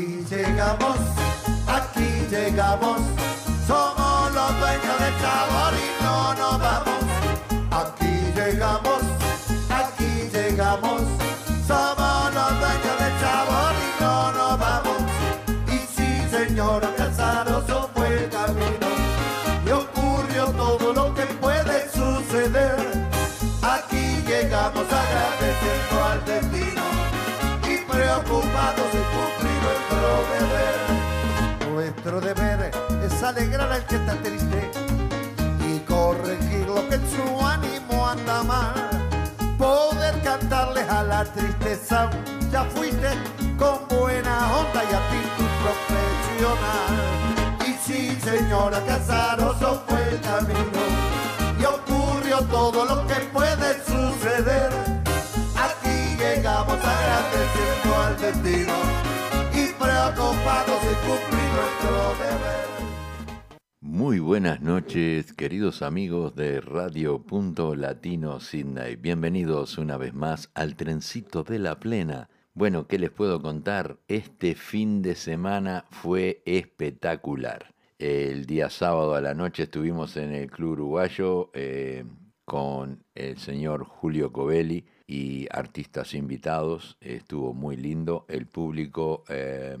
Aquí llegamos, aquí llegamos, somos los dueños del sabor y no nos vamos. Aquí llegamos, alegrar al que está triste y corregir lo que en su ánimo anda mal. Poder cantarles a la tristeza, ya fuiste con buena onda y actitud profesional. Y sí, señora Casaroso fue el camino y ocurrió todo lo que puede suceder. Aquí llegamos agradeciendo al destino y preocupados de cumplir nuestro deber. Muy buenas noches, queridos amigos de Radio Punto Latino Sydney. Bienvenidos una vez más al trencito de la plena. Bueno, ¿qué les puedo contar? Este fin de semana fue espectacular. El día sábado a la noche estuvimos en el Club Uruguayo eh, con el señor Julio Covelli y artistas invitados. Estuvo muy lindo. El público eh,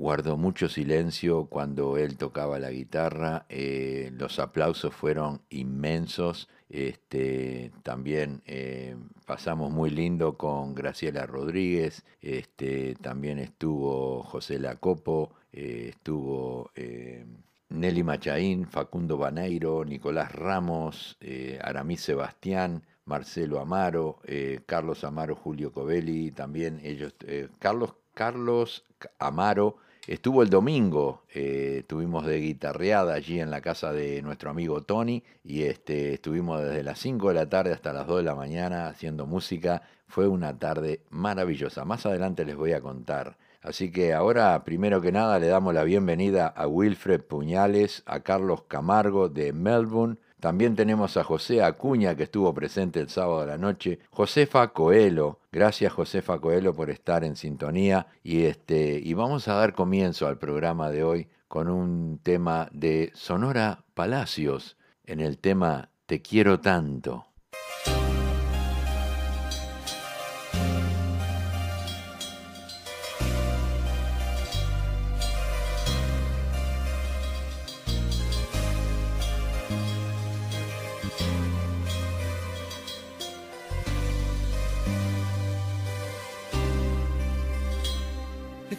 guardó mucho silencio cuando él tocaba la guitarra. eh, los aplausos fueron inmensos. Este, también eh, pasamos muy lindo con Graciela Rodríguez. Este, también estuvo José Lacopo. eh, estuvo eh, Nelly Machaín, Facundo Baneiro, Nicolás Ramos, Aramis Sebastián. Marcelo Amaro, Carlos Amaro, Julio Covelli, también ellos, Carlos, Carlos Amaro, Estuvo el domingo, eh, estuvimos de guitarreada allí en la casa de nuestro amigo Tony y este, estuvimos desde las 5 de la tarde hasta las 2 de la mañana haciendo música. Fue una tarde maravillosa. Más adelante les voy a contar. Así que ahora, primero que nada, le damos la bienvenida a Wilfred Puñales, a Carlos Camargo de Melbourne. También tenemos a José Acuña, que estuvo presente el sábado a la noche. Josefa Coelho. Gracias, Josefa Coelho, por estar en sintonía. Y, este, y vamos a dar comienzo al programa de hoy con un tema de Sonora Palacios, en el tema Te quiero tanto.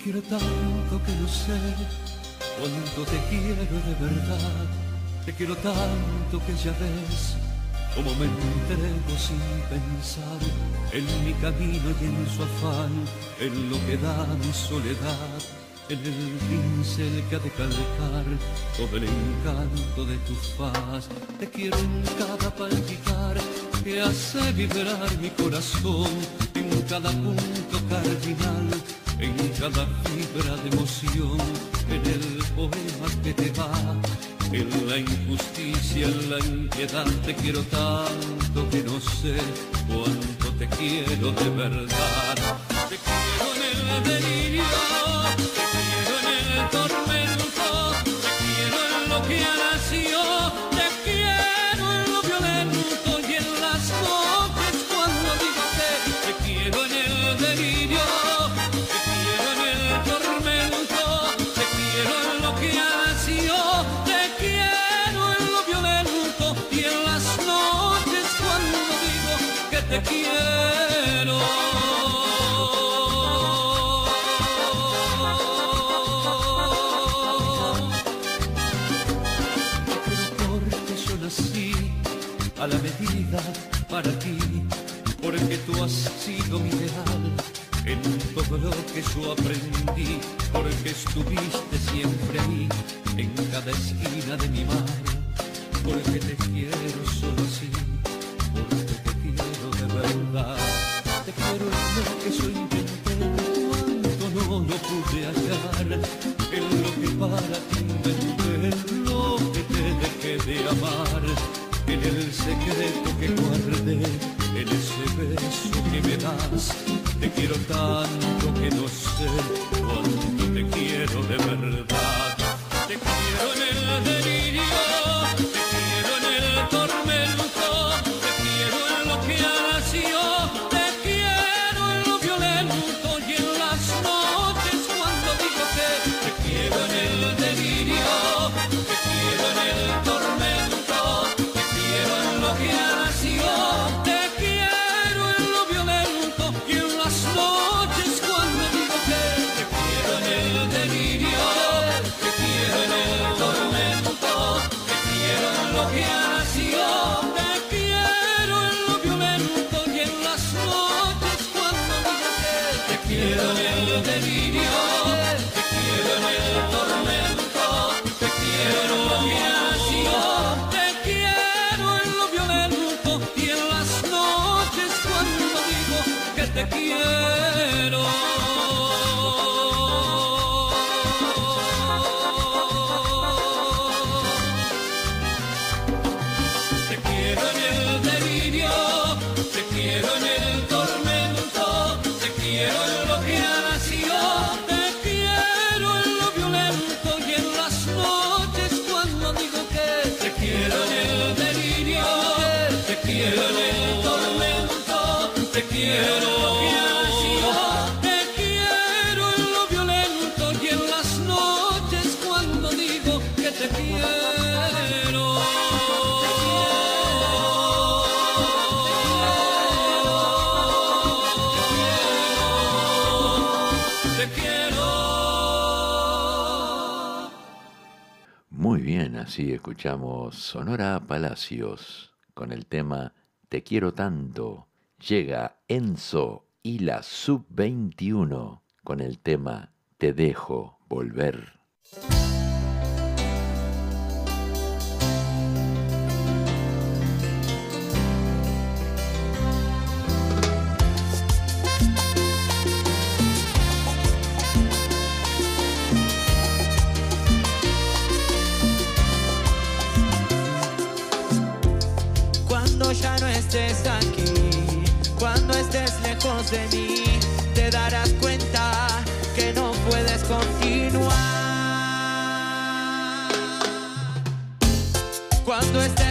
Quiero tanto que no sé cuánto te quiero de verdad. Te quiero tanto que ya ves cómo me entrego sin pensar en mi camino y en su afán, en lo que da mi soledad, en el pincel que ha de calcar todo el encanto de tu faz. Te quiero en cada palpitar que hace vibrar mi corazón, en cada punto cardinal en cada fibra de emoción, en el poema que te va, en la injusticia, en la inquietud, te quiero tanto que no sé cuánto te quiero de verdad. Te quiero en el delirio, lo que yo aprendí, porque estuviste siempre ahí, en cada esquina de mi mar, porque te quiero solo así, porque te quiero de verdad, te quiero lo que yo intenté, cuanto no lo pude hallar, en lo que para ti inventé, en lo que te dejé de amar, en el secreto que guardé, en ese beso que me das, quiero tanto que no sé cuánto escuchamos Sonora Palacios con el tema Te quiero tanto. Llega Enzo y la Sub-21 con el tema Te dejo volver. esto está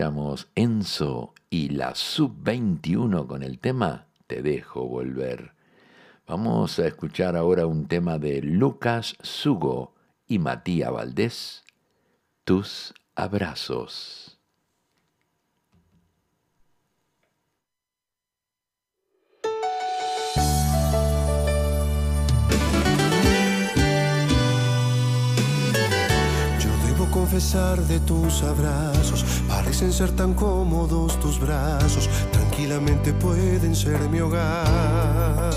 escuchamos Enzo y la Sub-21 con el tema Te dejo volver. Vamos a escuchar ahora un tema de Lucas Sugo y Matías Valdés, Tus abrazos. Confesar de tus abrazos. Parecen ser tan cómodos tus brazos, tranquilamente pueden ser mi hogar.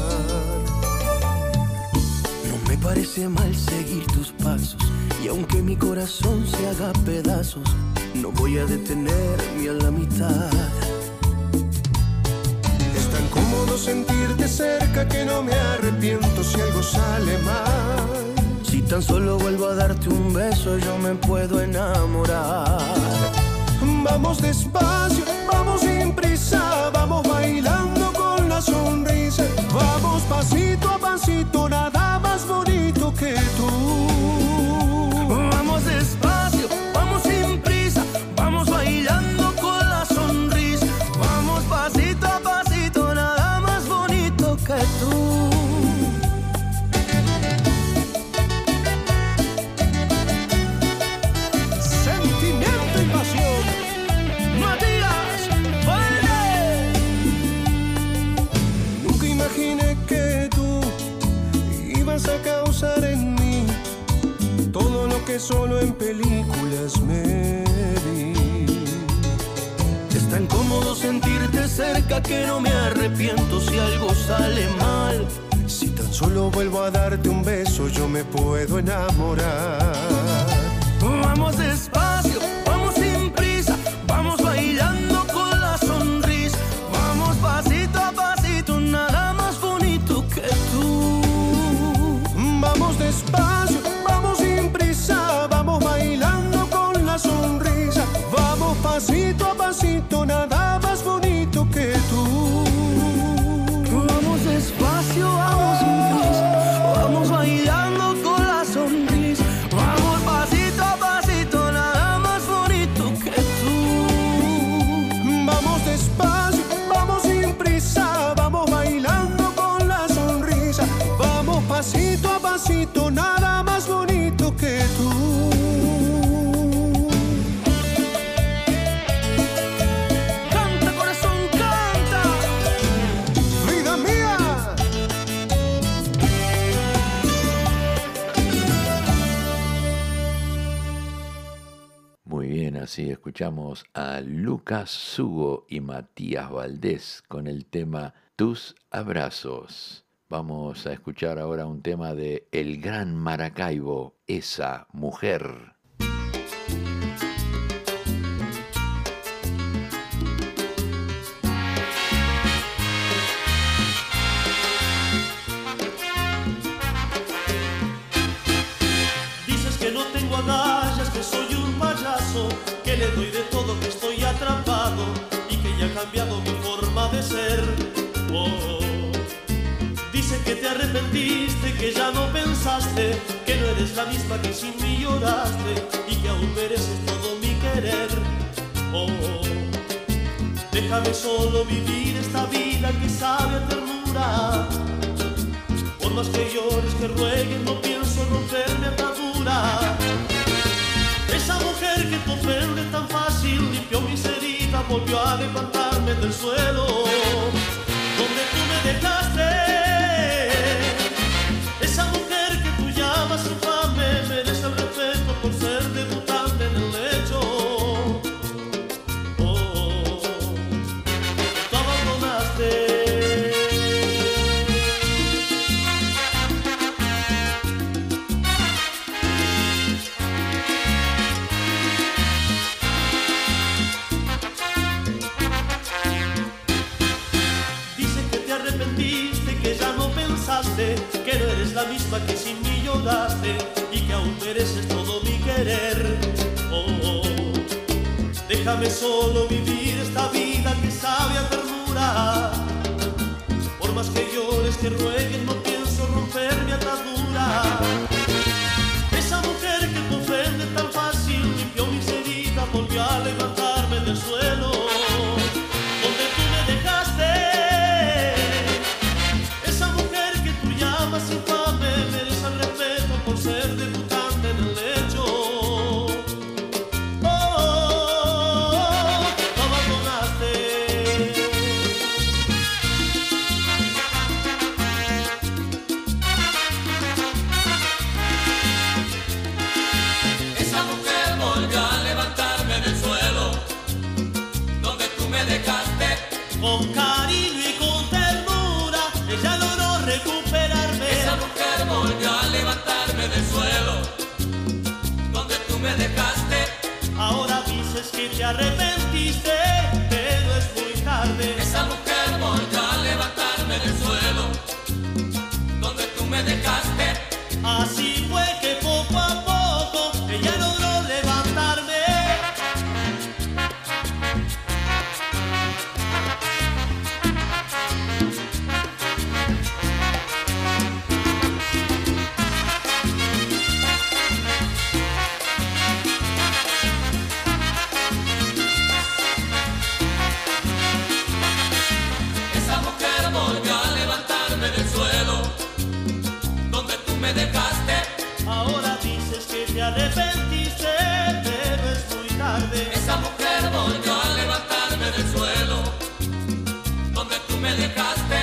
No me parece mal seguir tus pasos, y aunque mi corazón se haga pedazos, no voy a detenerme a la mitad. Es tan cómodo sentirte cerca que no me arrepiento si algo sale mal. Tan solo vuelvo a darte un beso, yo me puedo enamorar. Vamos despacio, vamos sin prisa, a Lucas Sugo y Matías Valdés con el tema Tus abrazos. Vamos a escuchar ahora un tema de El Gran Maracaibo, esa mujer. Ser. Oh, Dice que te arrepentiste, que ya no pensaste, que no eres la misma que sin mí lloraste y que aún mereces todo mi querer. Oh, déjame solo vivir esta vida que sabe a ternura. Por más que llores, que ruegues, no pienso romper mi atadura. Esa mujer que te ofende tan fácil limpió mis heridas, volvió a levantarme del suelo. Donde tú me dejaste. Que sin mí lloraste y que aún mereces todo mi querer. Oh, déjame solo vivir esta vida que sabe a ternura. Por más que llores, que ruegues, no pienso romper mi atadura. Esa mujer que te ofende tan fácil limpió mis heridas, volvió a levantarme me dejaste.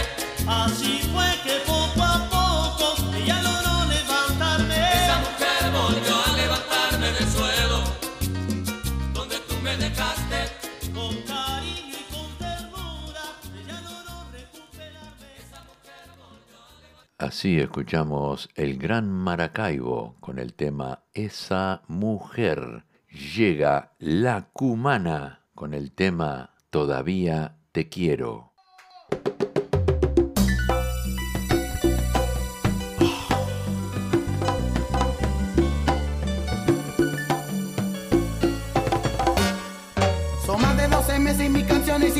Así fue que poco a poco ella logró levantarme. Esa mujer volvió a levantarme del suelo donde tú me dejaste. Con cariño y con ternura ella logró recuperarme. Esa mujer volvió a levantarme. Así escuchamos el gran Maracaibo con el tema Esa mujer. Llega la cumana con el tema Todavía te quiero.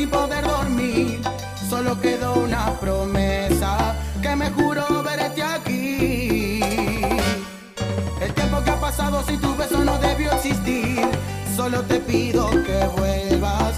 sin poder dormir. Solo quedó una promesa que me juro verte aquí. El tiempo que ha pasado sin tu beso no debió existir. Solo te pido que vuelvas.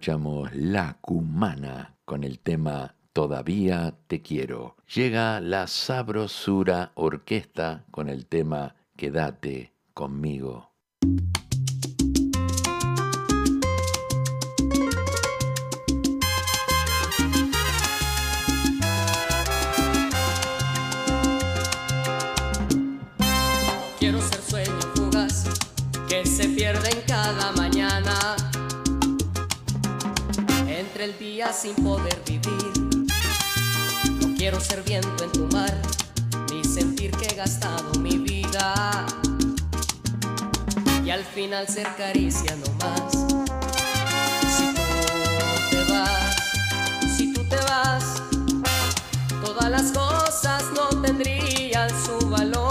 escuchamos La Cumana con el tema Todavía te quiero. Llega la Sabrosura Orquesta con el tema Quédate conmigo. Sin poder vivir. No quiero ser viento en tu mar, ni sentir que he gastado mi vida. Y al final ser caricia no más. Si tú te vas, si tú te vas, todas las cosas no tendrían su valor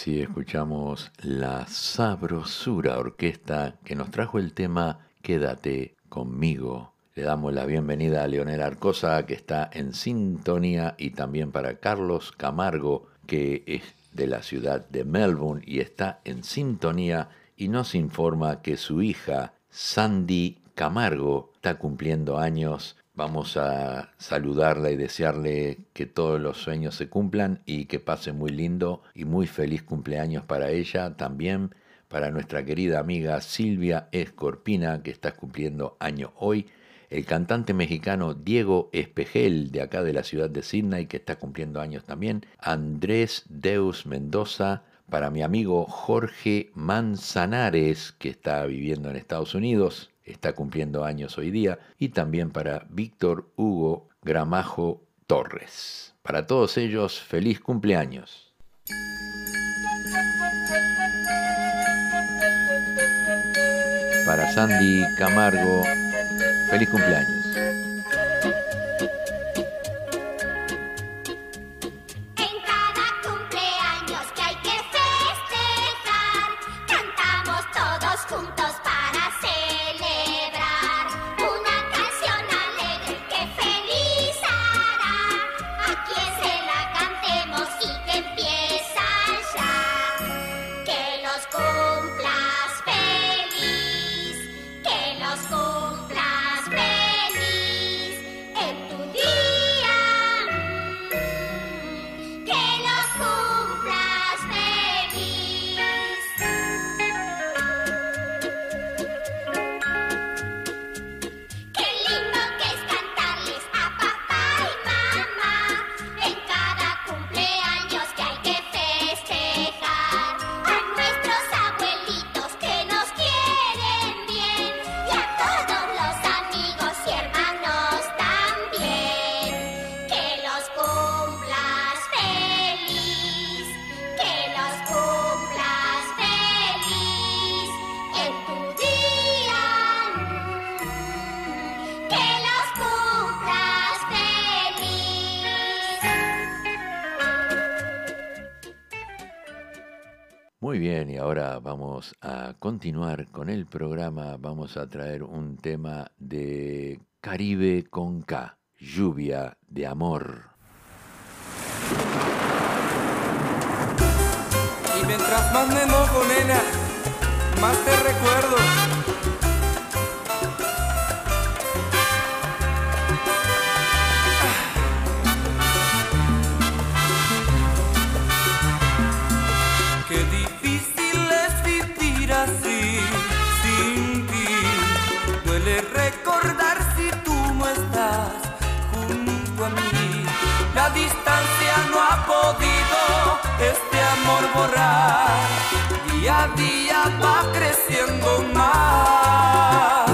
así escuchamos la Sabrosura Orquesta que nos trajo el tema Quédate conmigo. Le damos la bienvenida a Leonel Arcosa que está en sintonía y también para Carlos Camargo que es de la ciudad de Melbourne y está en sintonía y nos informa que su hija Sandy Camargo está cumpliendo años. Vamos a saludarla y desearle que todos los sueños se cumplan y que pase muy lindo y muy feliz cumpleaños para ella, también para nuestra querida amiga Silvia Escorpina, que está cumpliendo año hoy, el cantante mexicano Diego Espejel, de acá de la ciudad de Sydney, que está cumpliendo años también, Andrés Deus Mendoza, para mi amigo Jorge Manzanares, que está viviendo en Estados Unidos, está cumpliendo años hoy día, y también para Víctor Hugo Gramajo Torres. Para todos ellos, feliz cumpleaños. Para Sandy Camargo, feliz cumpleaños. continuar con el programa vamos a traer un tema de Caribe con K, lluvia de amor. Y mientras más me enojo, más te recuerdo. este amor borrar. Día a día va creciendo más.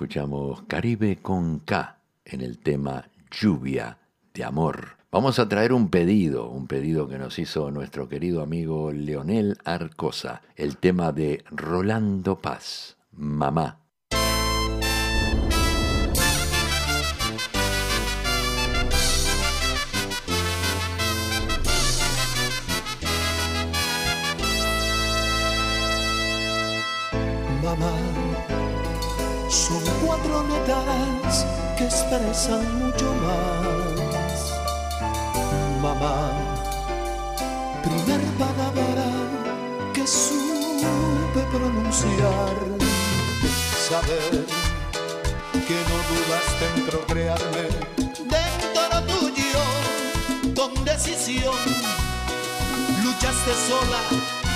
escuchamos Caribe con K en el tema Lluvia de Amor. Vamos a traer un pedido, un pedido que nos hizo nuestro querido amigo Leonel Arcosa, el tema de Rolando Paz, Mamá. expresan mucho más. Mamá, primer palabra que supe pronunciar, saber que no dudaste en procrearme dentro tuyo con decisión. Luchaste sola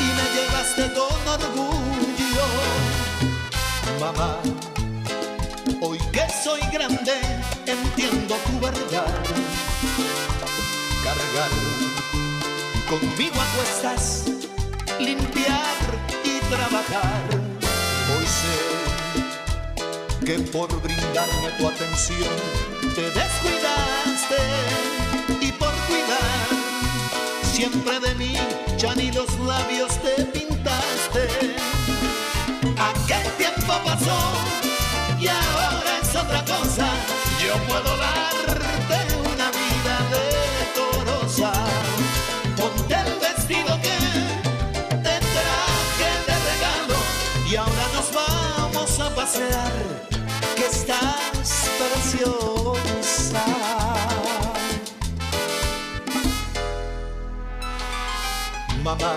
y me llevaste con orgullo, mamá Hoy que soy grande, entiendo tu verdad. Cargar conmigo a cuestas, limpiar y trabajar. Hoy sé que por brindarme tu atención te descuidaste y por cuidar siempre de mí ya ni los labios te pintaste. Aquel tiempo pasó otra cosa. Yo puedo darte una vida decorosa. Ponte el vestido que te traje de regalo y ahora nos vamos a pasear. Que estás preciosa. Mamá,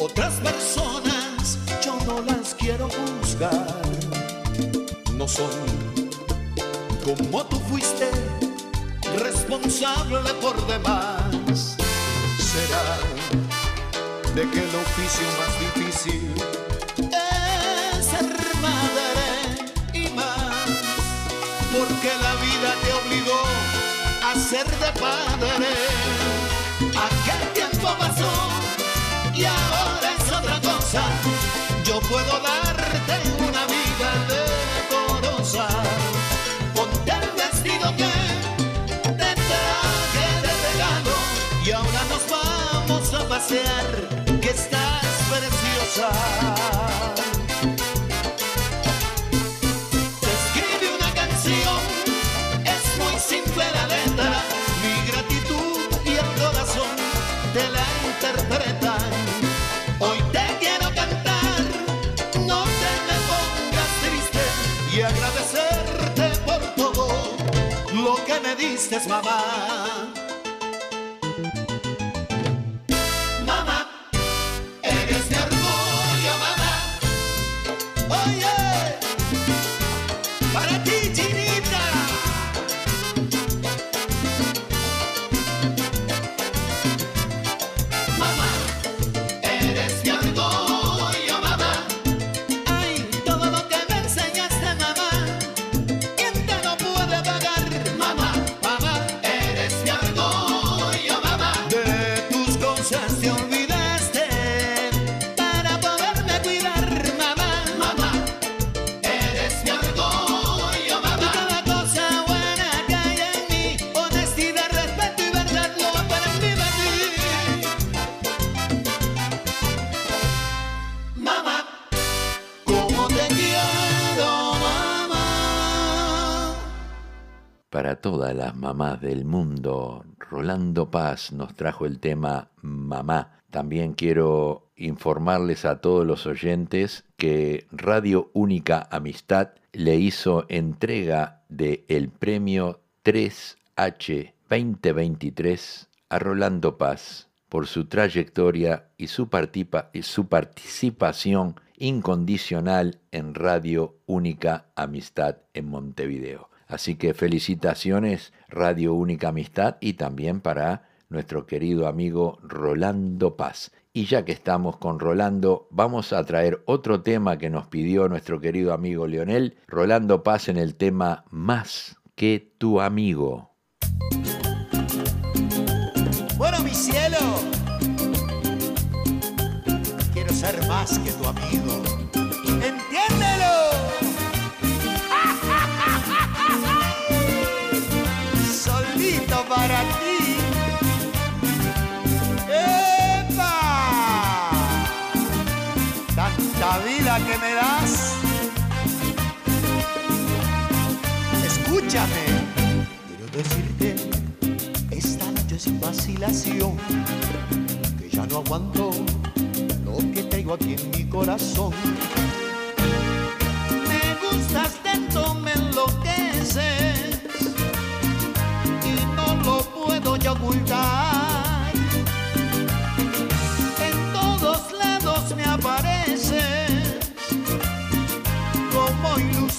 otras personas yo no las quiero juzgar. Son como tú fuiste responsable por demás. Será de que el oficio más difícil es ser madre y más. Porque la vida te obligó a ser de padre. Aquel tiempo pasó y ahora es otra cosa. Yo puedo darte me pongas triste y agradecerte por todo lo que me diste. Mamá, Rolando Paz nos trajo el tema Mamá. También quiero informarles a todos los oyentes que Radio Única Amistad le hizo entrega del el premio 3H 2023 a Rolando Paz por su trayectoria y su, partipa- y su participación incondicional en Radio Única Amistad en Montevideo. Así que felicitaciones Radio Única Amistad y también para nuestro querido amigo Rolando Paz. Y ya que estamos con Rolando, vamos a traer otro tema que nos pidió nuestro querido amigo Leonel, Rolando Paz en el tema Más que tu amigo. Bueno, mi cielo, quiero ser más que tu amigo. Me das. Escúchame. Quiero decirte esta noche sin vacilación que ya no aguanto lo que traigo aquí en mi corazón. Me gustas tanto, me enloqueces y no lo puedo ya ocultar.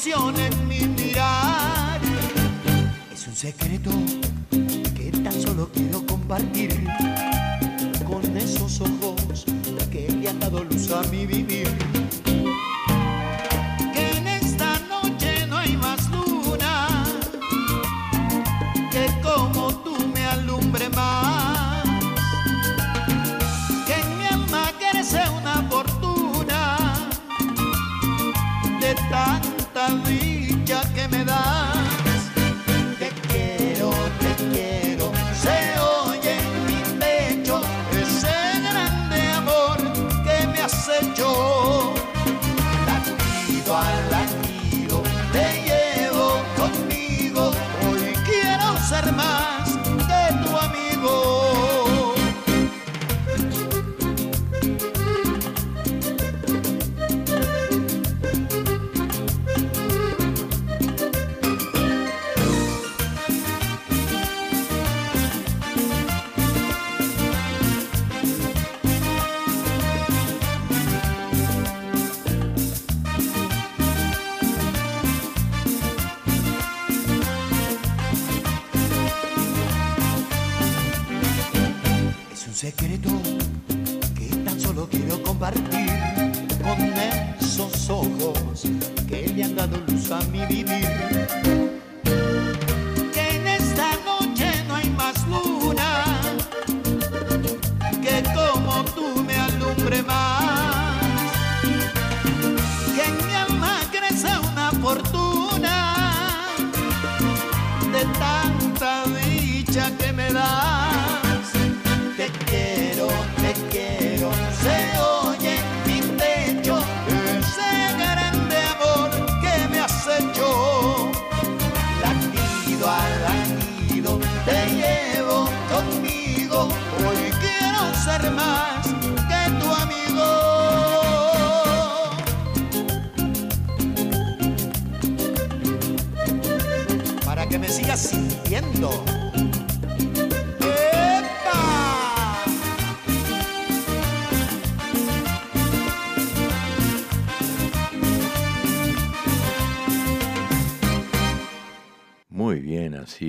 En mi mirar. Es un secreto que tan solo quiero compartir con esos ojos que le han dado luz a mi vivir.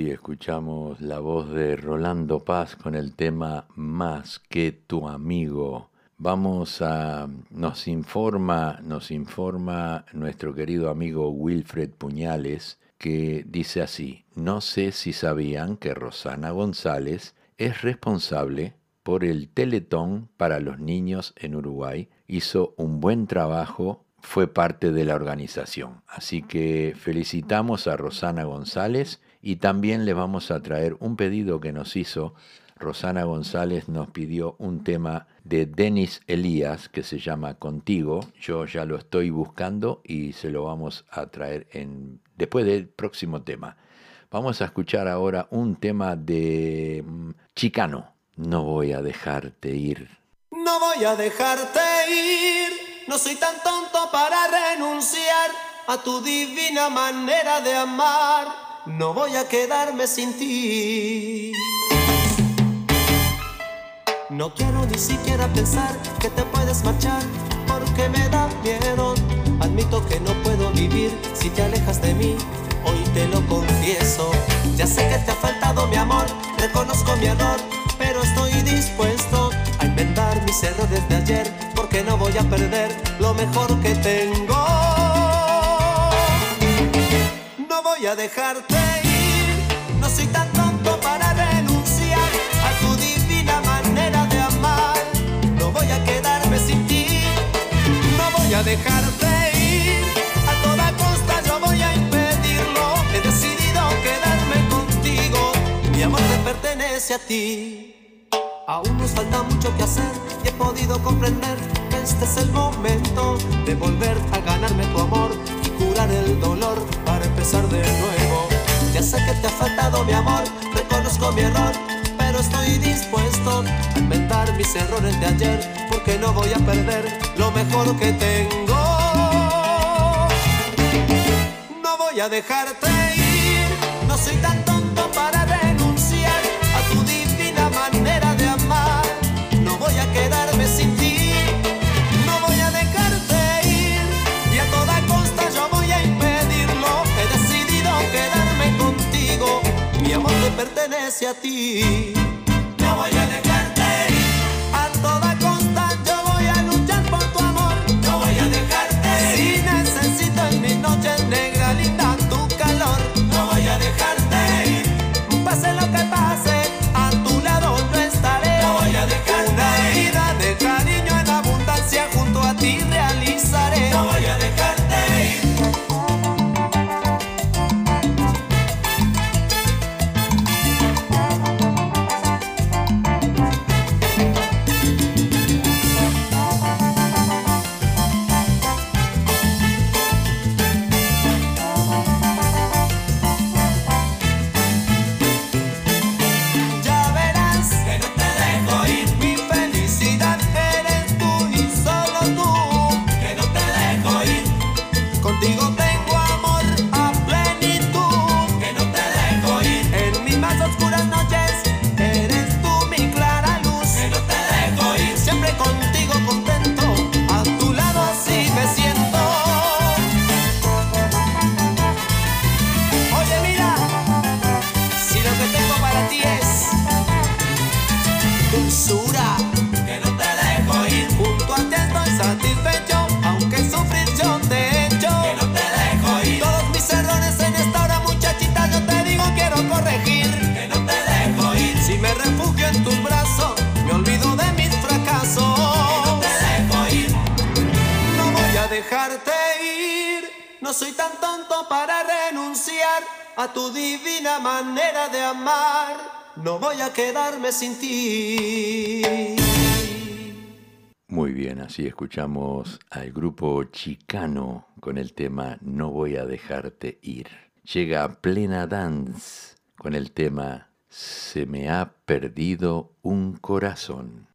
Escuchamos la voz de Rolando Paz con el tema Más que tu amigo. Vamos a nos informa, nos informa nuestro querido amigo Wilfred Puñales que dice así: "No sé si sabían que Rosana González es responsable por el Teletón para los niños en Uruguay. Hizo un buen trabajo fue parte de la organización. Así que felicitamos a Rosana González y también le vamos a traer un pedido que nos hizo. Rosana González nos pidió un tema de Denis Elías que se llama Contigo. Yo ya lo estoy buscando y se lo vamos a traer en, después del próximo tema. Vamos a escuchar ahora un tema de mm, Chicano. No voy a dejarte ir. No voy a dejarte ir, no soy tan tonto para renunciar a tu divina manera de amar. No voy a quedarme sin ti. No quiero ni siquiera pensar que te puedes marchar porque me da miedo. Admito que no puedo vivir si te alejas de mí. Hoy te lo confieso. Ya sé que te ha faltado mi amor, reconozco mi error, pero estoy dispuesto a inventar mis errores de ayer porque no voy a perder lo mejor que tengo. Voy a dejarte ir, no soy tan tonto para renunciar a tu divina manera de amar. No voy a quedarme sin ti, no voy a dejarte ir. A toda costa yo voy a impedirlo. He decidido quedarme contigo. Mi amor te pertenece a ti. Aún nos falta mucho que hacer y he podido comprender que este es el momento de volver a ganarme tu amor el dolor para empezar de nuevo. Ya sé que te ha faltado mi amor, reconozco mi error, pero estoy dispuesto a inventar mis errores de ayer porque no voy a perder lo mejor que tengo. No voy a dejarte pertenece a ti. y escuchamos al grupo Chicano con el tema No voy a dejarte ir. Llega a Plena Dance con el tema Se me ha perdido un corazón.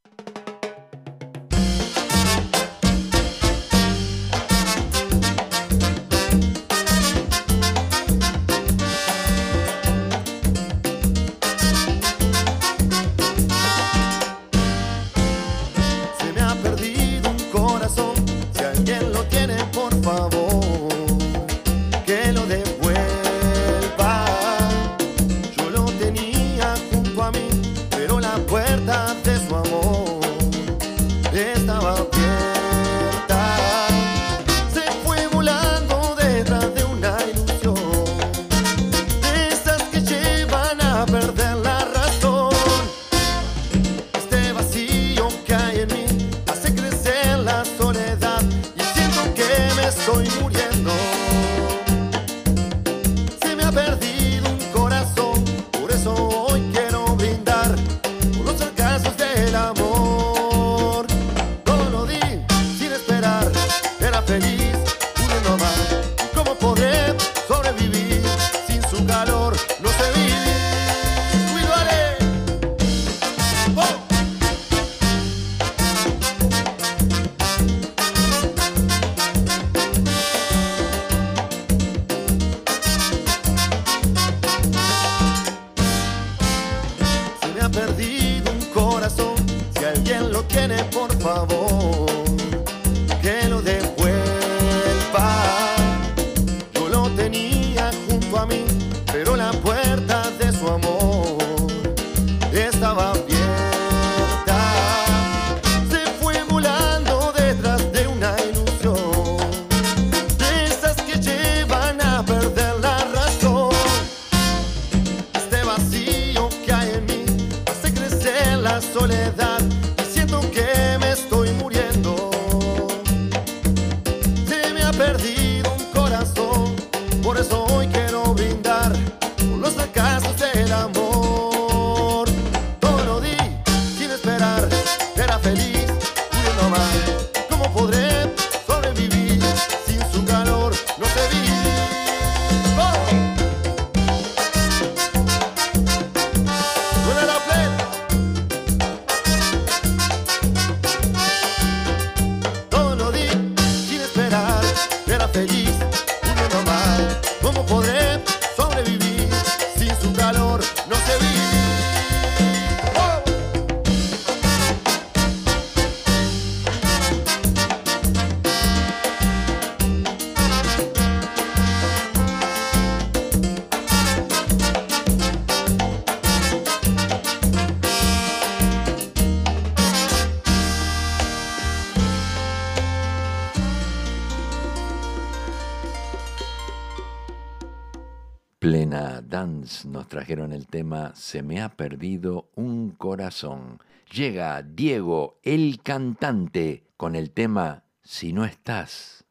Nos trajeron el tema Se me ha perdido un corazón. Llega Diego, el cantante, con el tema Si no estás.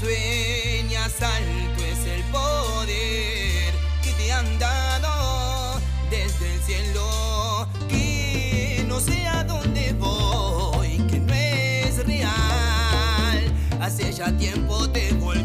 Sueñas al ya tiempo te volví.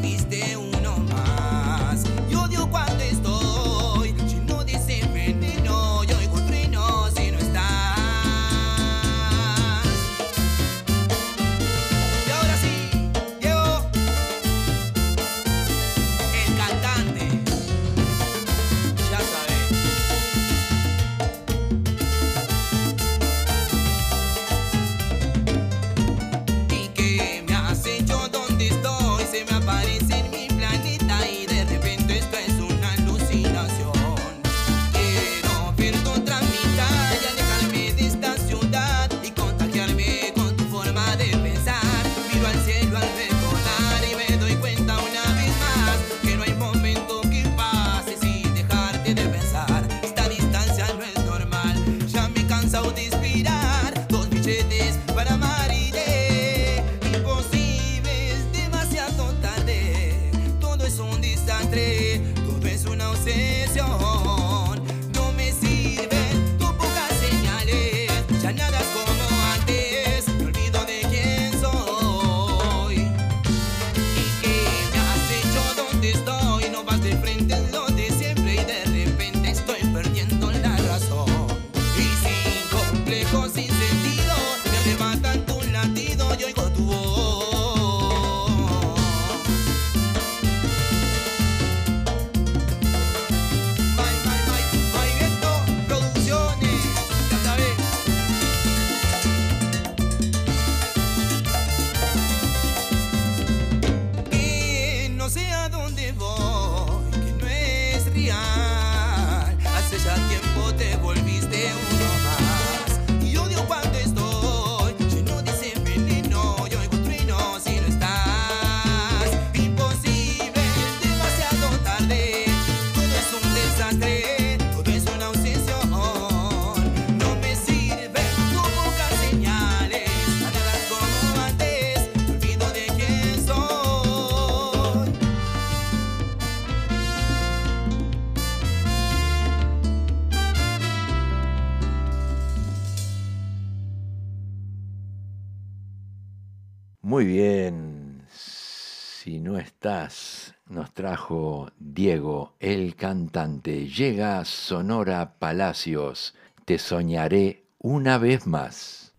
Diego el cantante. Llega Sonora Palacios. Te soñaré una vez más.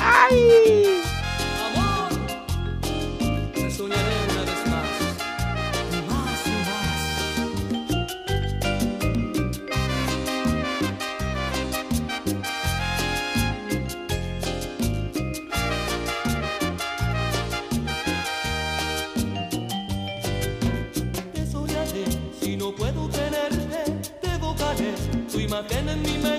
¡Ay! enemy man.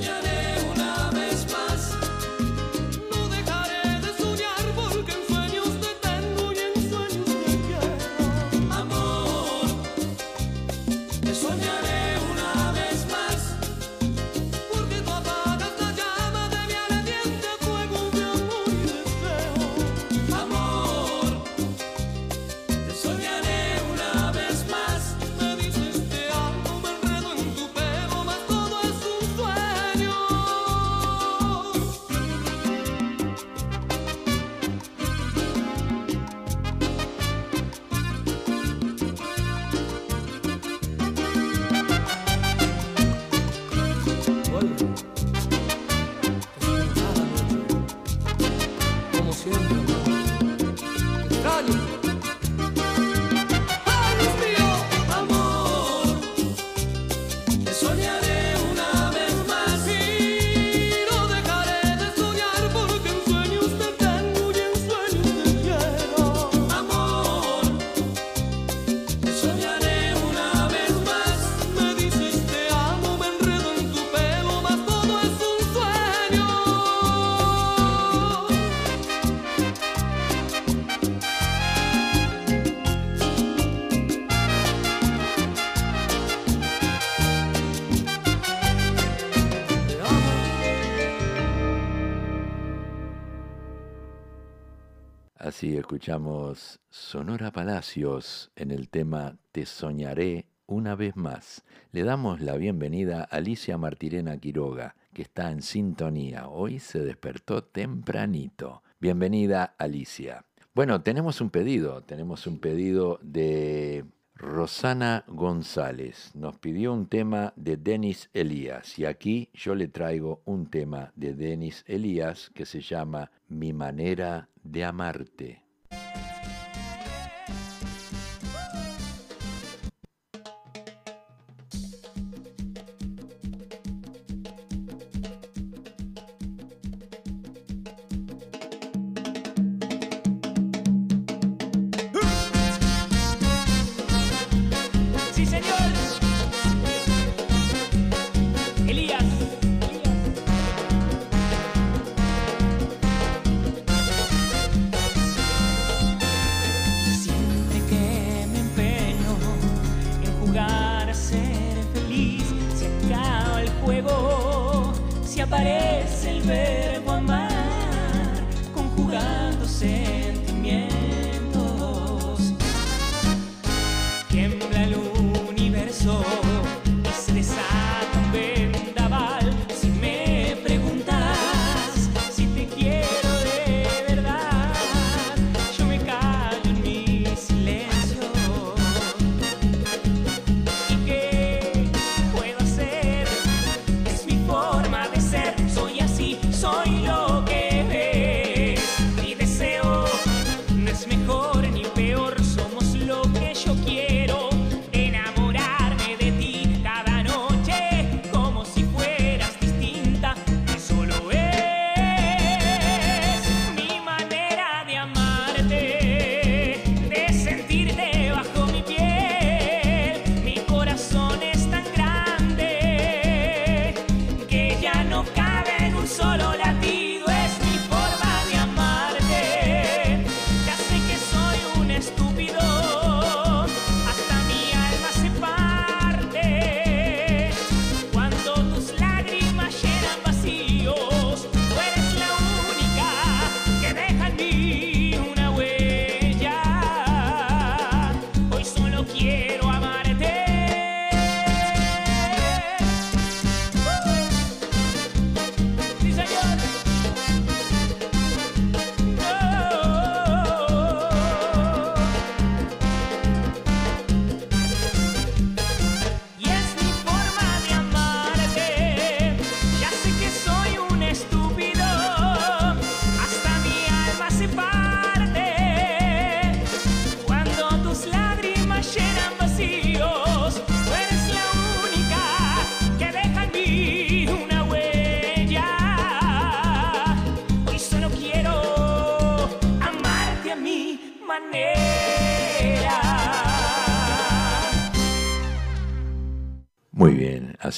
Señor. Escuchamos Sonora Palacios en el tema Te soñaré una vez más. Le damos la bienvenida a Alicia Martirena Quiroga, que está en sintonía. Hoy se despertó tempranito. Bienvenida, Alicia. Bueno, tenemos un pedido, tenemos un pedido de Rosana González. Nos pidió un tema de Denis Elías y aquí yo le traigo un tema de Denis Elías que se llama Mi manera de amarte. Si aparece el verbo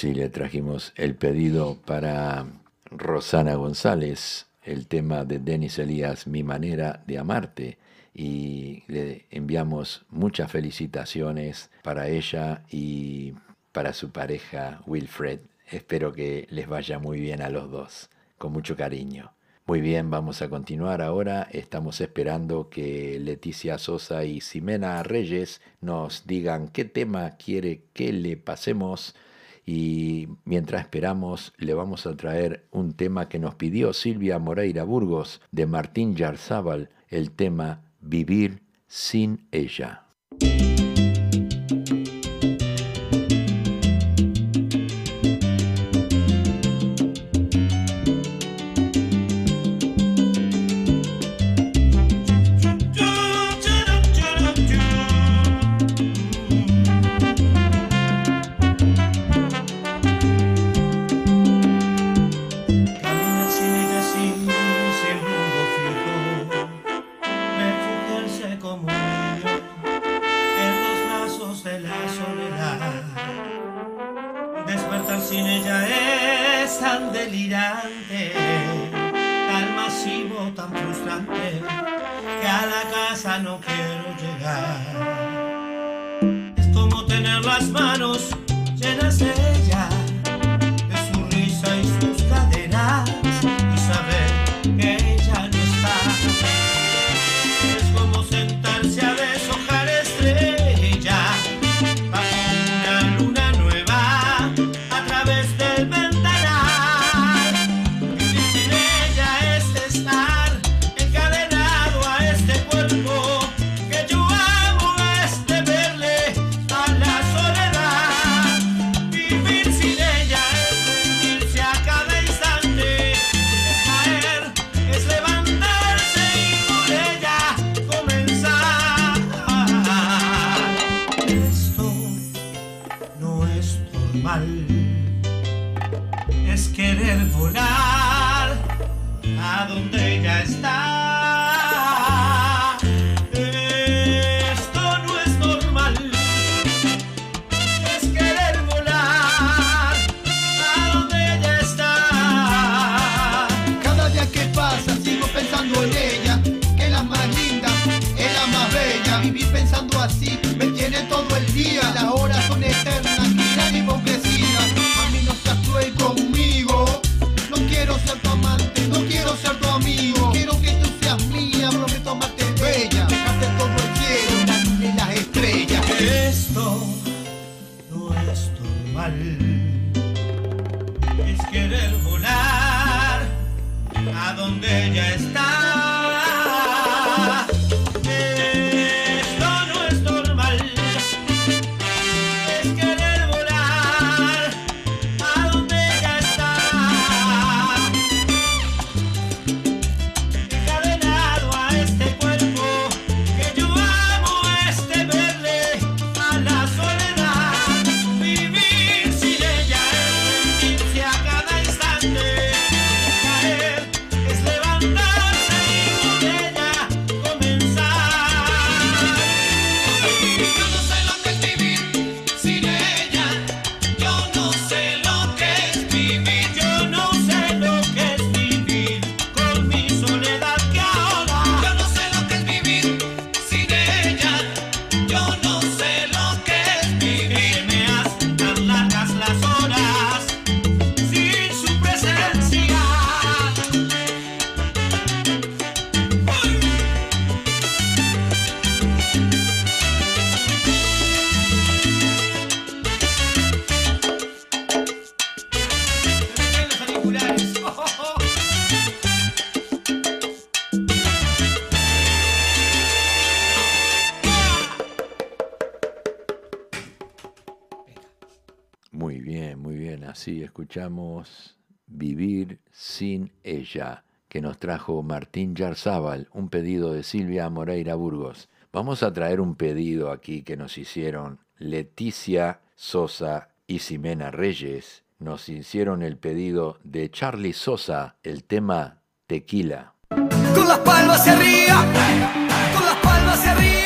así le trajimos el pedido para Rosana González, el tema de Denis Elías, Mi manera de amarte. Y le enviamos muchas felicitaciones para ella y para su pareja Wilfred. Espero que les vaya muy bien a los dos, con mucho cariño. Muy bien, vamos a continuar ahora. Estamos esperando que Leticia Sosa y Ximena Reyes nos digan qué tema quiere que le pasemos. Y mientras esperamos, le vamos a traer un tema que nos pidió Silvia Moreira Burgos de Martín Yarzábal, el tema Vivir sin ella. que nos trajo Martín Yarzábal, un pedido de Silvia Moreira Burgos. Vamos a traer un pedido aquí que nos hicieron Leticia Sosa y Ximena Reyes. Nos hicieron el pedido de Charlie Sosa, el tema Tequila. Con las palmas arriba, con las palmas arriba.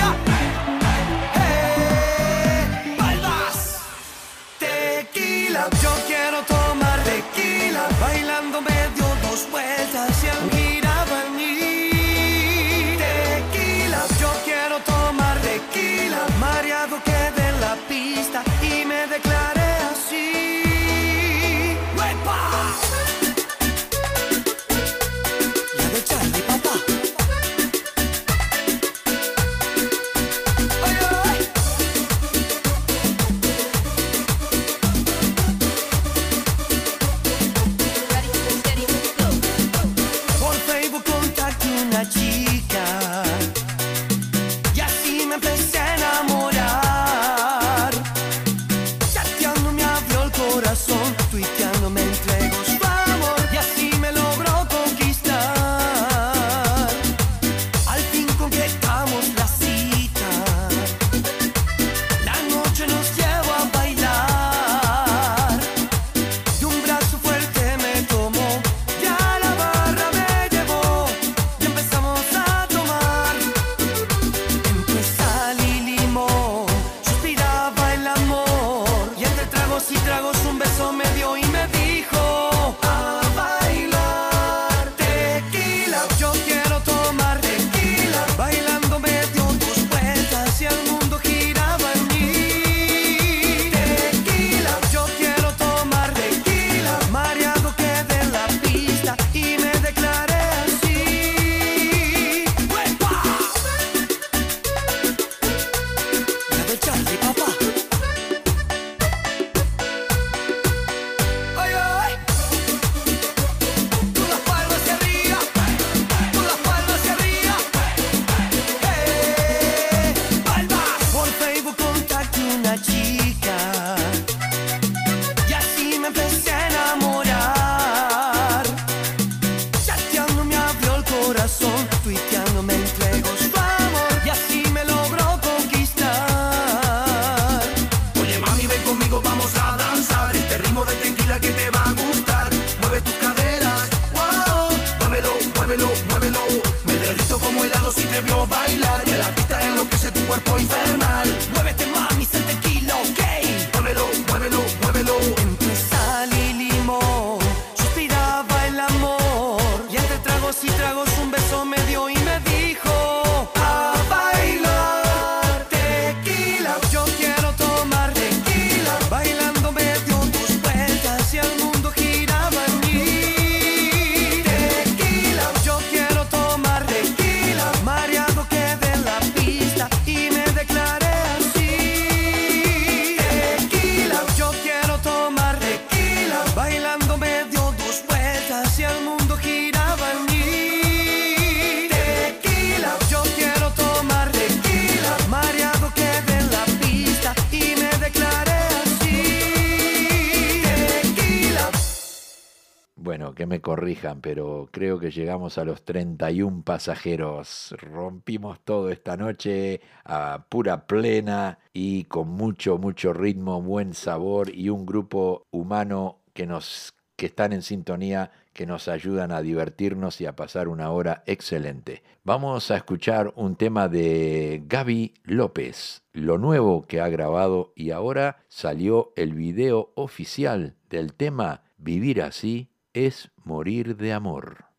pero creo que llegamos a los 31 pasajeros. Rompimos todo esta noche a pura plena y con mucho, mucho ritmo, buen sabor y un grupo humano que nos que están en sintonía, que nos ayudan a divertirnos y a pasar una hora excelente. Vamos a escuchar un tema de Gaby López, lo nuevo que ha grabado y ahora salió el video oficial del tema Vivir así es morir de amor.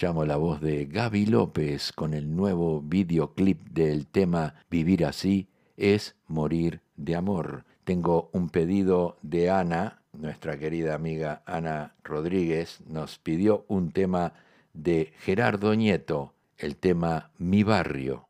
escuchamos la voz de Gaby López con el nuevo videoclip del tema Vivir así es morir de amor. Tengo un pedido de Ana, nuestra querida amiga Ana Rodríguez, nos pidió un tema de Gerardo Nieto, el tema Mi barrio.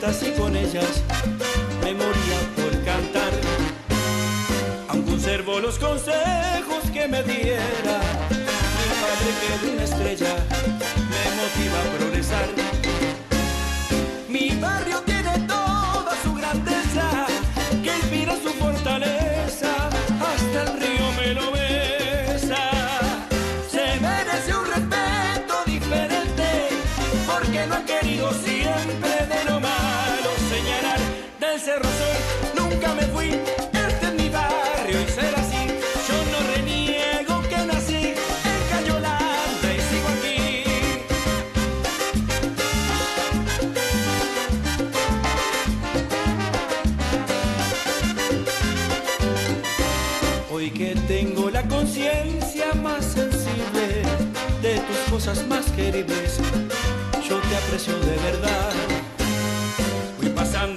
Y con ellas me moría por cantar. Aún conservo los consejos que me diera mi padre que de una estrella nunca me fui, este es mi barrio y será así. Yo no reniego que nací en Cayolanda y sigo aquí. Hoy que tengo la conciencia más sensible de tus cosas más queribles, yo te aprecio de verdad.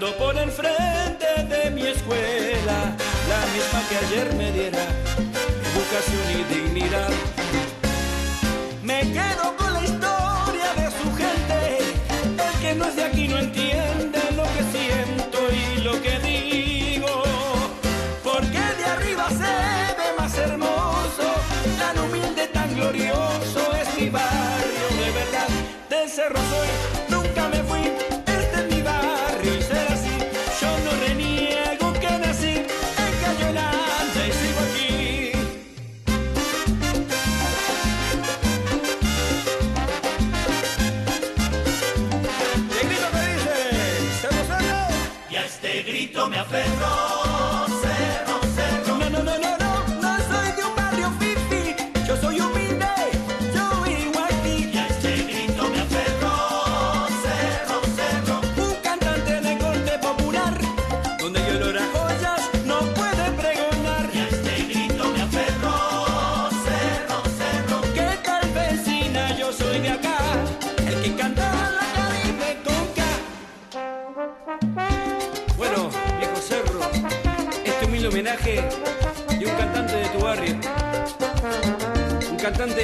Pasando por el frente de mi escuela, la misma que ayer me diera educación y dignidad. Me quedo con la historia de su gente, el que no es de aquí no entiende lo que siento y lo que digo. Porque de arriba se ve más hermoso, tan humilde, tan glorioso es mi barrio de verdad. Del cerro soy,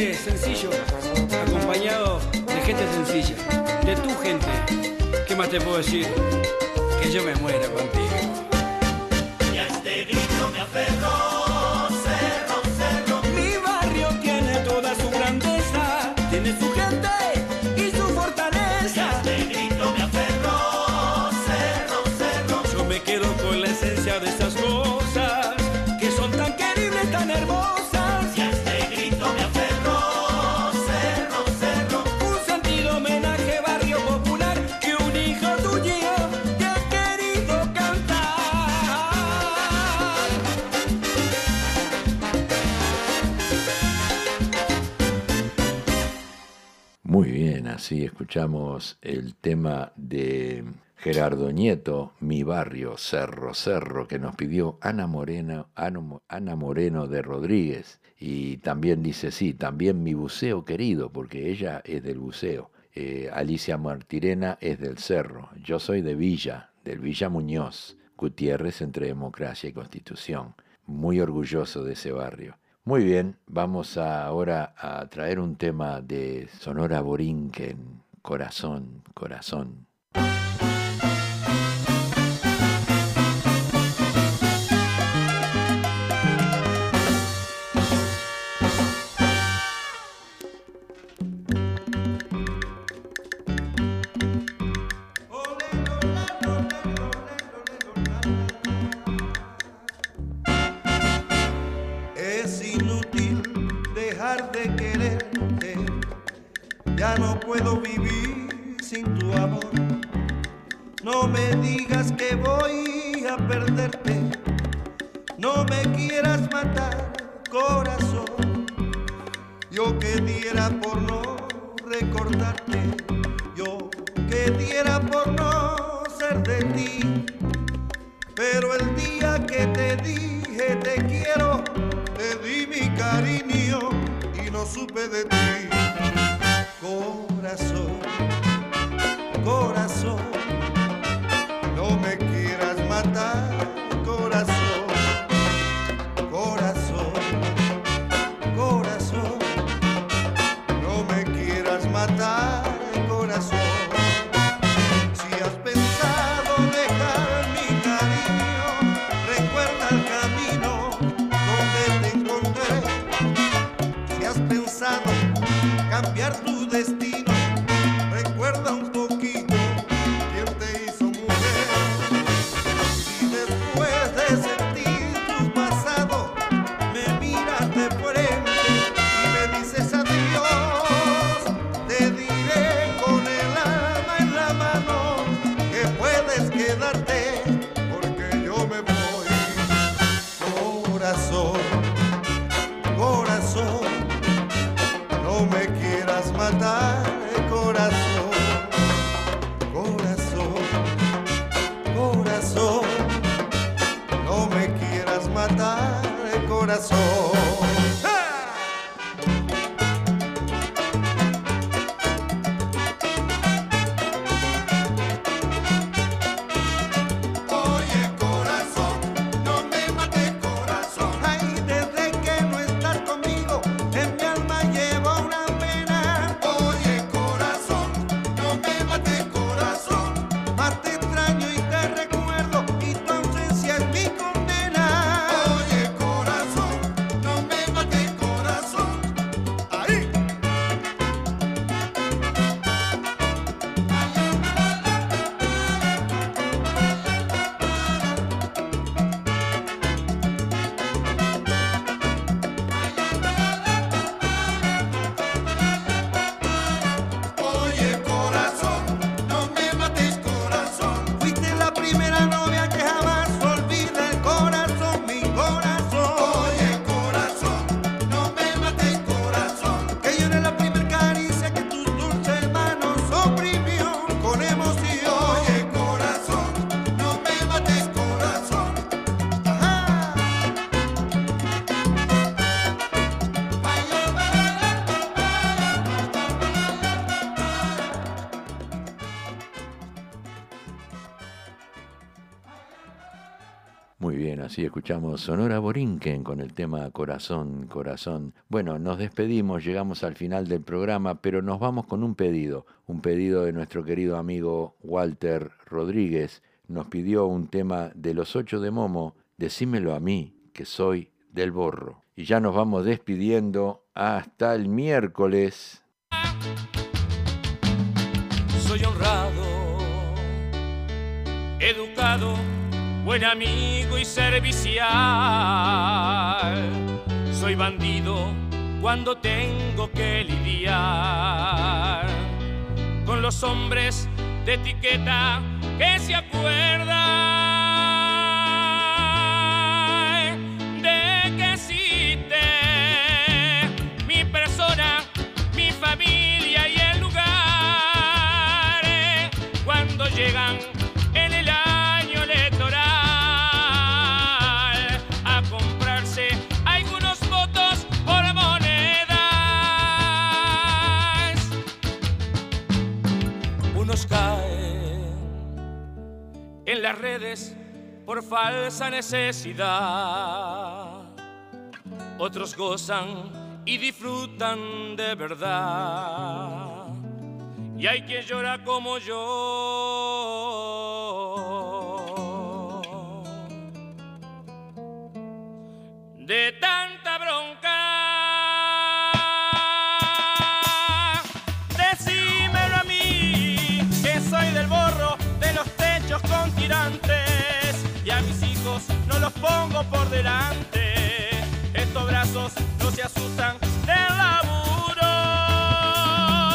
Sencillo, acompañado de gente sencilla, de tu gente. ¿Qué más te puedo decir? Que yo me muera contigo. Así escuchamos el tema de Gerardo Nieto, Mi Barrio, Cerro Cerro, que nos pidió Ana Moreno, Ana Mo- Ana Moreno de Rodríguez. Y también dice, sí, también mi buceo querido, porque ella es del buceo. Eh, Alicia Martirena es del Cerro. Yo soy de Villa, del Villa Muñoz, Gutiérrez entre democracia y constitución. Muy orgulloso de ese barrio. Muy bien, vamos ahora a traer un tema de Sonora Borinquen, Corazón, Corazón. No me quieras matar, corazón, corazón, corazón, no me quieras matar, corazón. Así escuchamos Sonora Borinquen con el tema Corazón, Corazón. Bueno, nos despedimos, llegamos al final del programa, pero nos vamos con un pedido, un pedido de nuestro querido amigo Walter Rodríguez. Nos pidió un tema de los ocho de Momo, decímelo a mí, que soy del borro. Y ya nos vamos despidiendo hasta el miércoles. Soy honrado, educado, buen amigo y servicial. Soy bandido cuando tengo que lidiar con los hombres de etiqueta que se acuerdan las redes por falsa necesidad. Otros gozan y disfrutan de verdad. Y hay quien llora como yo. De tanta los pongo por delante. Estos brazos no se asustan del laburo.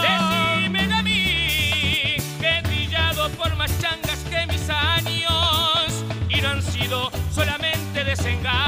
Decímelo a mí, que he brillado por más changas que mis años. Y no han sido solamente desengaños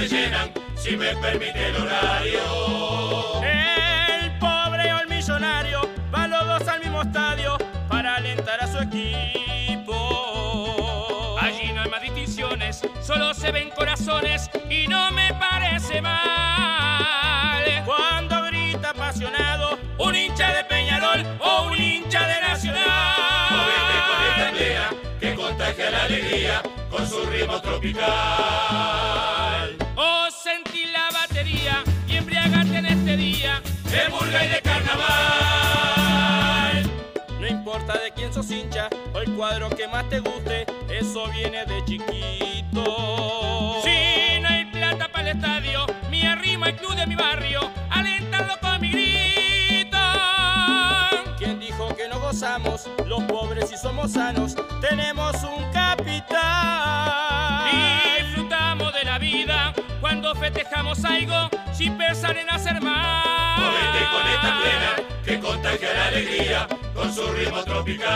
me llenan, si me permite el horario. El pobre o el millonario van los dos al mismo estadio para alentar a su equipo. Allí no hay más distinciones, solo se ven corazones y no me parece mal. Cuando grita apasionado un hincha de Peñarol o un hincha de Nacional. Movete con esta idea que contagia la alegría con su ritmo tropical. De murga y de carnaval. No importa de quién sos hincha o el cuadro que más te guste, eso viene de chiquito. Si no hay plata para el estadio, mi arrimo al club de mi barrio, alentando con mi grito. ¿Quién dijo que no gozamos? Los pobres y somos sanos, tenemos un capital. Disfrutamos de la vida cuando festejamos algo sin pensar en hacer más. Movete con esta plena que contagia la alegría con su ritmo tropical.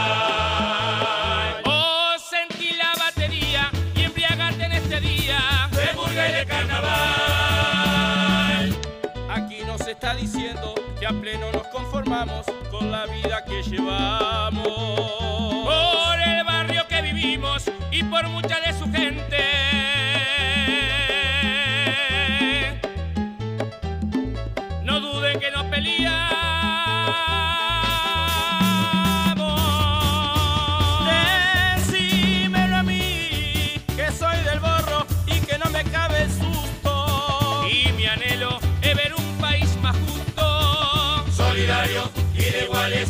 Oh, sentí la batería y embriagarte en este día de murga y de carnaval. Aquí nos está diciendo que a pleno nos conformamos con la vida que llevamos. Por el barrio que vivimos y por mucha de su gente.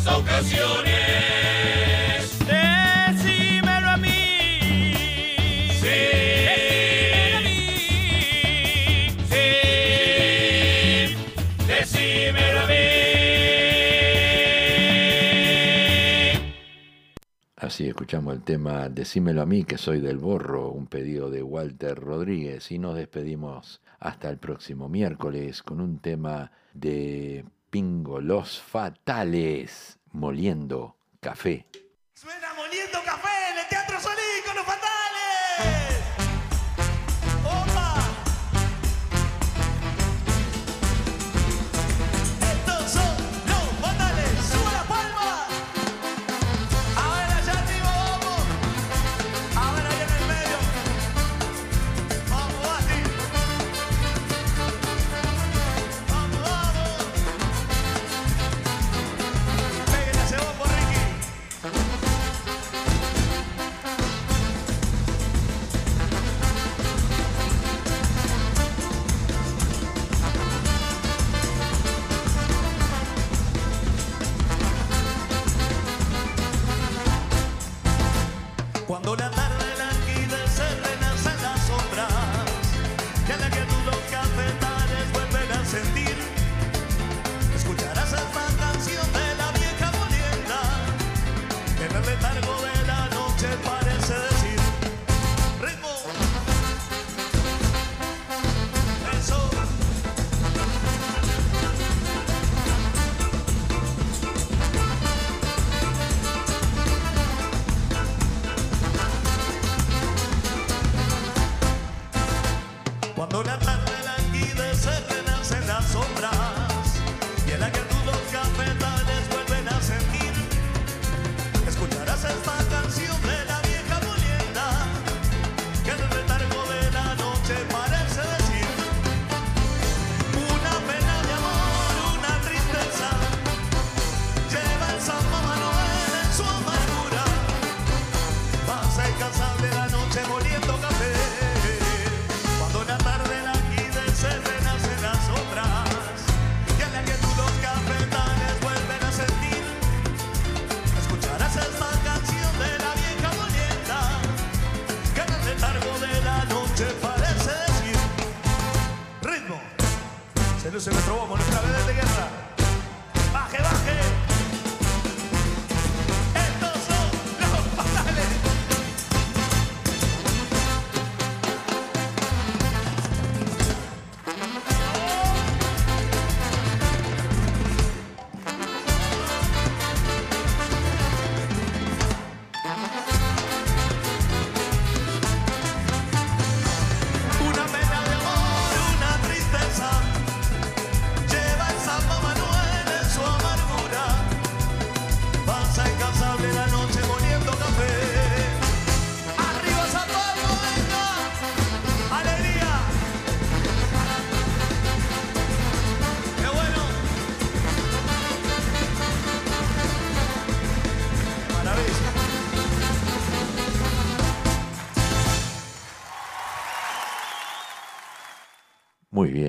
Ocasiones. Decímelo a mí. Sí. Decímelo a mí. Sí. Decímelo a mí. Así escuchamos el tema Decímelo a mí que soy del borro, un pedido de Walter Rodríguez y nos despedimos hasta el próximo miércoles con un tema de Pingo Los Fatales, Moliendo Café. Suena moliendo café Cuando la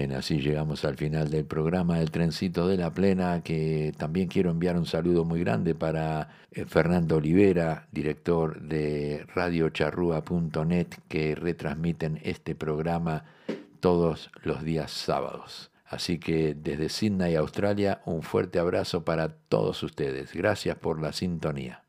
bien, así llegamos al final del programa El Trencito de la Plena, que también quiero enviar un saludo muy grande para eh, Fernando Olivera, director de radiocharrúa.net, que retransmiten este programa todos los días sábados. Así que desde Sydney, Australia, un fuerte abrazo para todos ustedes. Gracias por la sintonía.